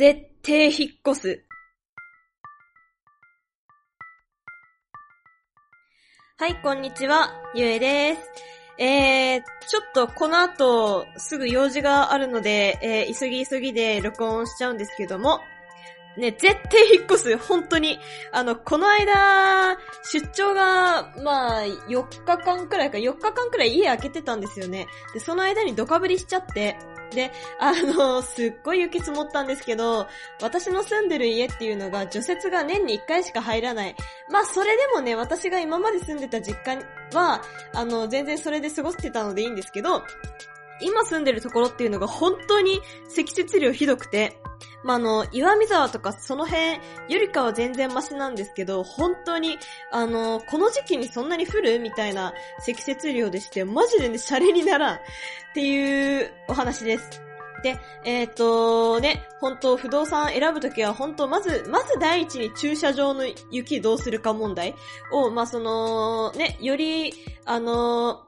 絶対引っ越す。はい、こんにちは、ゆえです。えー、ちょっとこの後、すぐ用事があるので、えー、急ぎ急ぎで録音しちゃうんですけども、ね、絶対引っ越す。本当に。あの、この間、出張が、まあ、4日間くらいか、4日間くらい家開けてたんですよね。で、その間にドカぶりしちゃって、で、あの、すっごい雪積もったんですけど、私の住んでる家っていうのが除雪が年に1回しか入らない。まあ、それでもね、私が今まで住んでた実家は、あの、全然それで過ごしてたのでいいんですけど、今住んでるところっていうのが本当に積雪量ひどくて、まあ、あの、岩見沢とかその辺よりかは全然マシなんですけど、本当に、あの、この時期にそんなに降るみたいな積雪量でして、マジでね、シャレにならんっていうお話です。で、えっ、とね、本当不動産選ぶときは本当まず、まず第一に駐車場の雪どうするか問題を、まあ、その、ね、より、あの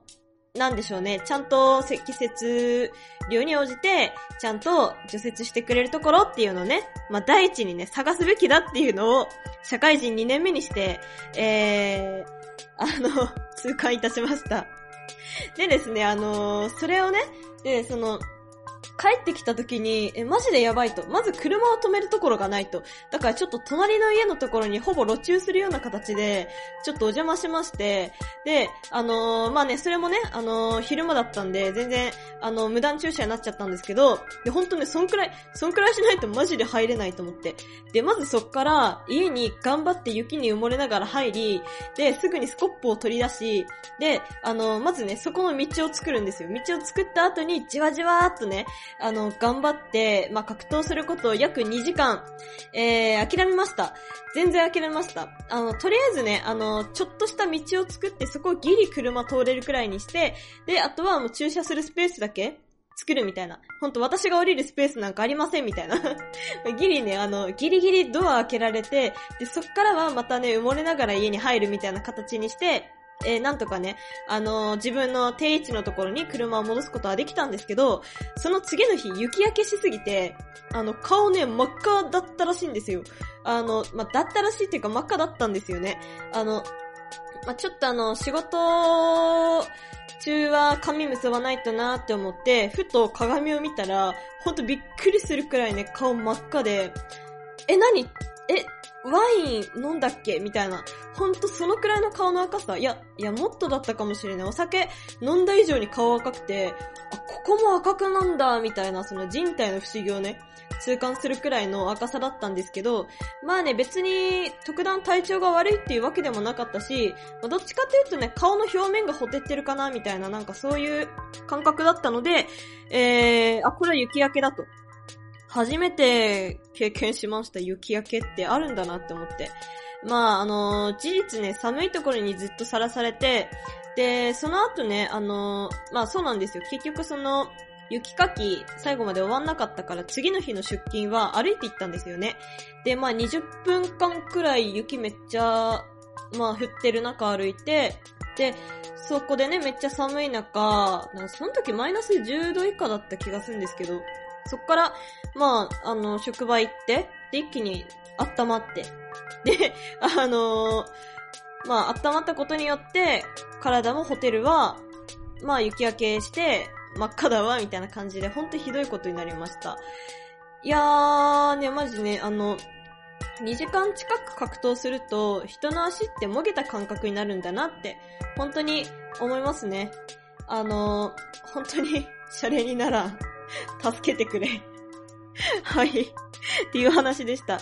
なんでしょうね、ちゃんと積雪量に応じて、ちゃんと除雪してくれるところっていうのをね、まあ、第一にね、探すべきだっていうのを、社会人2年目にして、えー、あの、痛感いたしました。でですね、あのそれをね、で、その、帰ってきた時に、え、マジでやばいと。まず車を止めるところがないと。だからちょっと隣の家のところにほぼ路中するような形で、ちょっとお邪魔しまして、で、あのーまあね、それもね、あのー昼間だったんで、全然、あの無断駐車になっちゃったんですけど、で、ほんとね、そんくらい、そんくらいしないとマジで入れないと思って。で、まずそっから、家に頑張って雪に埋もれながら入り、で、すぐにスコップを取り出し、で、あのまずね、そこの道を作るんですよ。道を作った後に、じわじわーっとね、あの、頑張って、まあ、格闘することを約2時間、えー、諦めました。全然諦めました。あの、とりあえずね、あの、ちょっとした道を作って、そこをギリ車通れるくらいにして、で、あとはもう駐車するスペースだけ作るみたいな。ほんと私が降りるスペースなんかありませんみたいな。ギリね、あの、ギリギリドア開けられて、で、そっからはまたね、埋もれながら家に入るみたいな形にして、えーなんとかね、あのー自分の定位置のところに車を戻すことはできたんですけど、その次の日雪焼けしすぎて、あの、顔ね、真っ赤だったらしいんですよ。あの、まあ、だったらしいっていうか真っ赤だったんですよね。あの、まあ、ちょっとあの、仕事中は髪結ばないとなって思って、ふと鏡を見たら、ほんとびっくりするくらいね、顔真っ赤で、え、何？え、ワイン飲んだっけ？みたいな。ほんとそのくらいの顔の赤さ。いや、いや、もっとだったかもしれない。お酒飲んだ以上に顔赤くて、あ、ここも赤くなんだ、みたいな、その人体の不思議をね、痛感するくらいの赤さだったんですけど、まあね、別に特段体調が悪いっていうわけでもなかったし、まあどっちかというとね、顔の表面がほてってるかな、みたいな、なんかそういう感覚だったので、えー、あ、これは雪焼けだと。初めて経験しました。雪焼けってあるんだなって思って。まあ、あの事実ね、寒いところにずっとさらされて、で、その後ね、あのまあそうなんですよ。結局その、雪かき最後まで終わんなかったから次の日の出勤は歩いて行ったんですよね。で、まあ20分間くらい雪めっちゃ、まあ降ってる中歩いて、で、そこでね、めっちゃ寒い中、その時マイナス10度以下だった気がするんですけど、そっから、まあ、あの、職場行って、で、一気に温まって、で、あのまあ、温まったことによって、体もホテルは、まあ、雪焼けして、真っ赤だわ、みたいな感じで、ほんとひどいことになりました。いやー、ね、マジね、あの、2時間近く格闘すると、人の足ってもげた感覚になるんだなって、本当に思いますね。あの、本当に、シャレにならん。助けてくれ。はい。っていう話でした。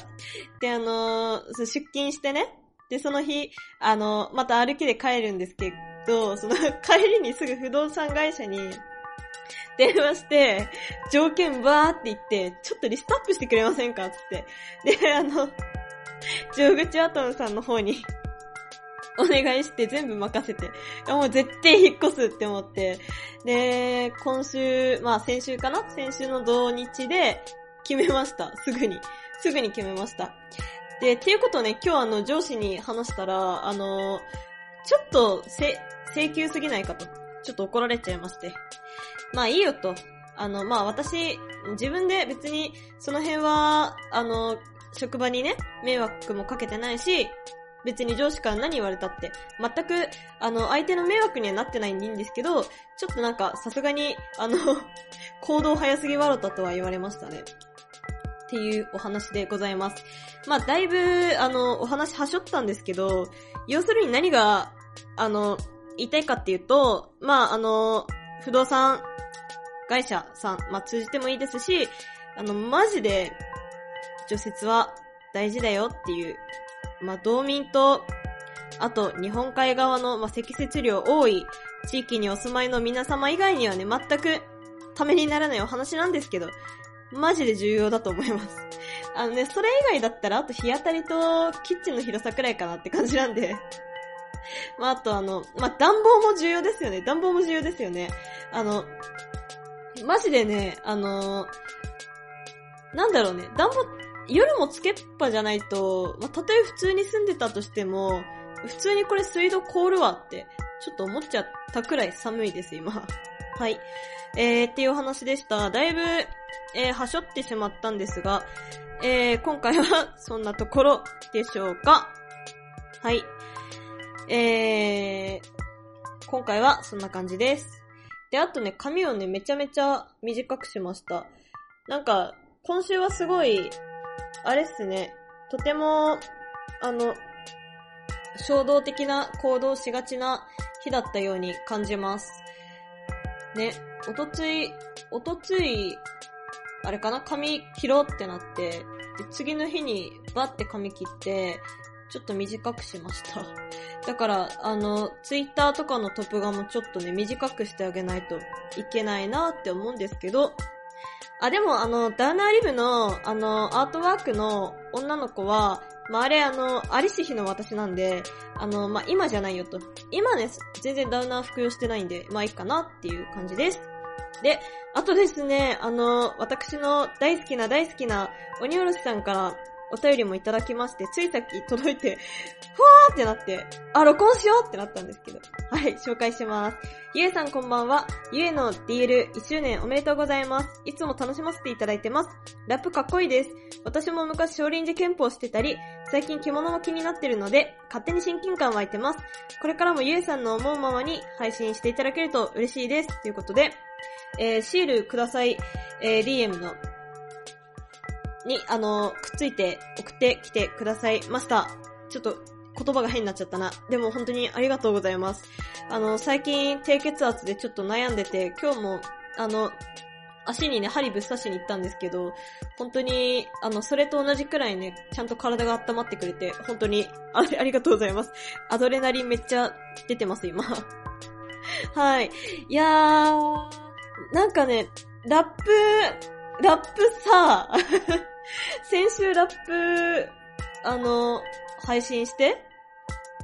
で、あのー出勤してね。で、その日、あのまた歩きで帰るんですけど、その帰りにすぐ不動産会社に電話して、条件バーって言って、ちょっとリストアップしてくれませんかつって。で、あの、上口アトムさんの方にお願いして全部任せて、もう絶対引っ越すって思って、で、今週、まあ先週かな？先週の土日で決めました。すぐに。すぐに決めました。で、っていうことをね、今日あの上司に話したら、あの、ちょっとせ、請求すぎないかと。ちょっと怒られちゃいまして。まあいいよと。あの、まあ私、自分で別にその辺は、あの、職場にね、迷惑もかけてないし、別に上司から何言われたって、全く、あの、相手の迷惑にはなってないんでいいんですけど、ちょっとなんか、さすがに、あの 行動早すぎ笑ったとは言われましたね。っていうお話でございます。まあ、だいぶ、あの、お話はしょったんですけど、要するに何が、あの、言いたいかっていうと、まあ、あの、不動産会社さん、まあ、通じてもいいですし、あの、マジで、除雪は大事だよっていうまあ、道民と、あと、日本海側の、まあ、積雪量多い地域にお住まいの皆様以外にはね、全くためにならないお話なんですけど、マジで重要だと思います。あのね、それ以外だったら、あと日当たりとキッチンの広さくらいかなって感じなんで。まあ、あとあの、まあ、暖房も重要ですよね。暖房も重要ですよね。あの、マジでね、あのなんだろうね、暖房夜もつけっぱじゃないと、まあ、たとえ普通に住んでたとしても、普通にこれ水道凍るわって、ちょっと思っちゃったくらい寒いです、今。はい。えー、っていう話でした。だいぶ、えー、はしょってしまったんですが、えー、今回は そんなところでしょうか。はい。えー、今回はそんな感じです。で、あとね、髪をね、めちゃめちゃ短くしました。なんか、今週はすごい、あれっすね、とても、あの、衝動的な行動しがちな日だったように感じます。ね、おとつい、おとつい、あれかな？髪切ろうってなって、で次の日にバッて髪切って、ちょっと短くしました。だから、あの、ツイッターとかのトップ画もちょっとね、短くしてあげないといけないなって思うんですけど、あ、でもあの、ダウナーリブの、あの、アートワークの女の子は、まあ、あれあの、アリシヒの私なんで、あの、まあ、今じゃないよと。今ね、全然ダウナー服用してないんで、まあ、いいかなっていう感じです。で、あとですね、あの、私の大好きな大好きな鬼おろしさんからお便りもいただきまして、ついさっき届いて、ふわーってなって、あ、録音しようってなったんですけど。はい、紹介します。ゆえさんこんばんは。ゆえの DL1 周年おめでとうございます。いつも楽しませていただいてます。ラップかっこいいです。私も昔少林寺拳法してたり、最近着物も気になってるので、勝手に親近感湧いてます。これからもゆえさんの思うままに配信していただけると嬉しいです。ということで、えー、シールください、えー、DM のに、あの、くっついて送ってきてくださいました。ちょっと言葉が変になっちゃったな。でも本当にありがとうございます。あの、最近低血圧でちょっと悩んでて、今日も、あの、足にね、針ぶっ刺しに行ったんですけど、本当に、あの、それと同じくらいね、ちゃんと体が温まってくれて、本当にあ、ありがとうございます。アドレナリンめっちゃ出てます、今。はい。いやー、なんかね、ラップ、ラップさ、先週ラップ、あの、配信して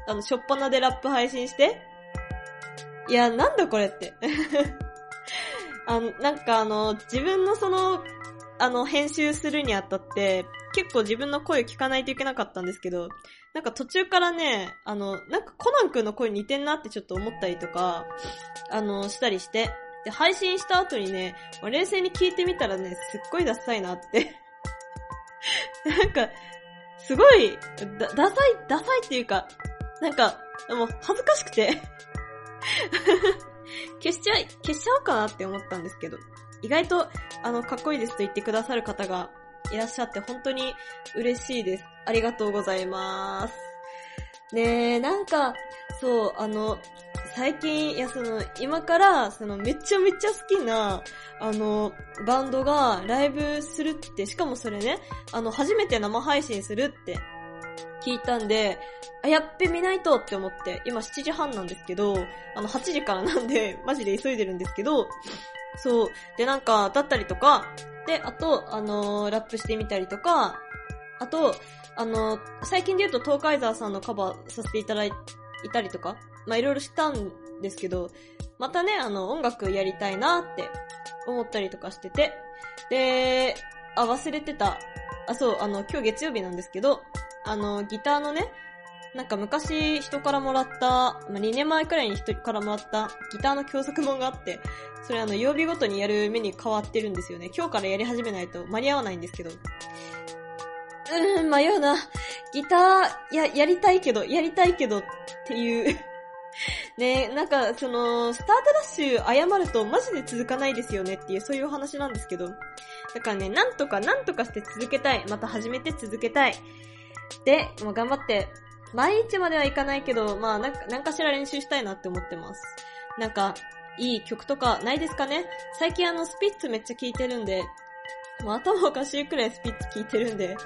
あの、しょっぱなでラップ配信していや、なんだこれって。あの、なんかあの、自分のその、あの、編集するにあたって、結構自分の声聞かないといけなかったんですけど、なんか途中からね、あの、なんかコナン君の声似てんなってちょっと思ったりとか、あの、したりして、で、配信した後にね、ま冷静に聞いてみたらね、すっごいダサいなって なんか、すごい、だ、ダサい、ダサいっていうか、なんか、もう恥ずかしくて 消しちゃ、消しちゃおうかなって思ったんですけど、意外と、あの、かっこいいですと言ってくださる方がいらっしゃって本当に嬉しいです。ありがとうございます。ねえ、なんか、そう、あの、最近、いや、その、今から、その、めちゃめちゃ好きな、あの、バンドがライブするって、しかもそれね、あの、初めて生配信するって聞いたんで、あ、やっべ見ないとって思って、今7時半なんですけど、あの、8時からなんで、マジで急いでるんですけど、そう。で、なんか、だったりとか、で、あと、あの、ラップしてみたりとか、あと、あの、最近で言うと東海沢さんのカバーさせていただいたりとか、まあ、いろいろしたんですけど、またね、あの、音楽やりたいなって思ったりとかしてて、で、あ、忘れてた。あ、そう、あの、今日月曜日なんですけど、あの、ギターのね、なんか昔人からもらった、まあ、2年前くらいに人からもらったギターの教則本があって、それあの曜日ごとにやるメニュー変わってるんですよね。今日からやり始めないと間に合わないんですけど。うーん、迷うな。ギター、や、やりたいけど、やりたいけどっていうねなんか、その、スタートダッシュ謝るとマジで続かないですよねっていう、そういうお話なんですけど。だからね、なんとかなんとかして続けたい。また始めて続けたい。で、もう頑張って、毎日まではいかないけど、まあなんか、なんかしら練習したいなって思ってます。なんか、いい曲とかないですかね？最近あの、スピッツめっちゃ聴いてるんで、もう頭おかしいくらいスピッツ聴いてるんで、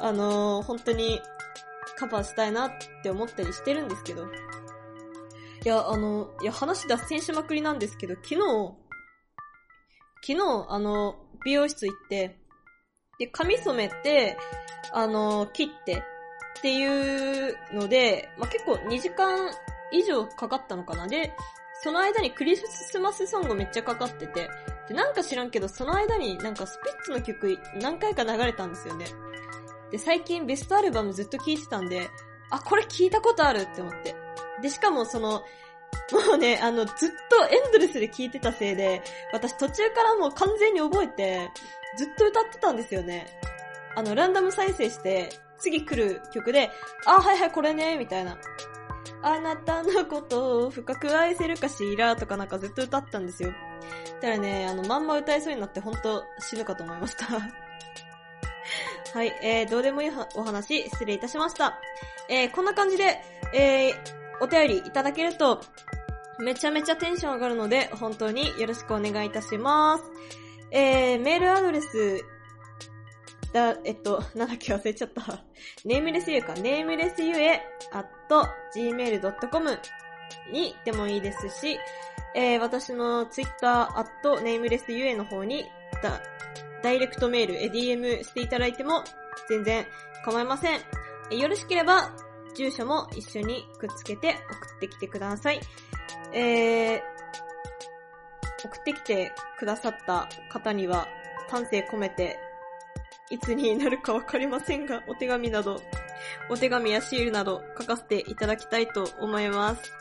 あのー、本当にカバーしたいなって思ったりしてるんですけど。いや、あの、いや、話脱線しまくりなんですけど、昨日、昨日、あの、美容室行って、で、髪染めて、あの、切って、っていうので、まあ、結構2時間以上かかったのかな。で、その間にクリスマスソングめっちゃかかってて、で、なんか知らんけど、その間になんかスピッツの曲何回か流れたんですよね。で、最近ベストアルバムずっと聴いてたんで、あ、これ聞いたことあるって思って。で、しかもその、もうね、あの、ずっとエンドレスで聴いてたせいで、私途中からもう完全に覚えて、ずっと歌ってたんですよね。あの、ランダム再生して、次来る曲で、あ、はいはい、これね、みたいな。あなたのことを深く愛せるかしらとかなんかずっと歌ったんですよ。たらね、あの、まんま歌えそうになってほんと死ぬかと思いました。はい、えー、どうでもいいお話、失礼いたしました。えー、こんな感じで、えー、お便りいただけると、めちゃめちゃテンション上がるので、本当によろしくお願いいたします。えー、メールアドレス、だ、えっと、なんだっけ忘れちゃった。ネームレスゆえか。ネームレスゆえ、at gmail.com にでもいいですし、えー、私のツイッター、at ネームレスゆえの方に、ダダイレクトメール、DM していただいても全然構いません。えよろしければ、住所も一緒にくっつけて送ってきてください。えー、送ってきてくださった方には、丹精込めていつになるかわかりませんが、お手紙など、お手紙やシールなど書かせていただきたいと思います。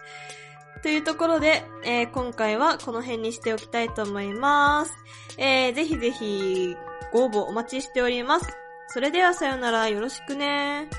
というところで、えー、今回はこの辺にしておきたいと思います。えー、ぜひぜひご応募お待ちしております。それではさよならよろしくね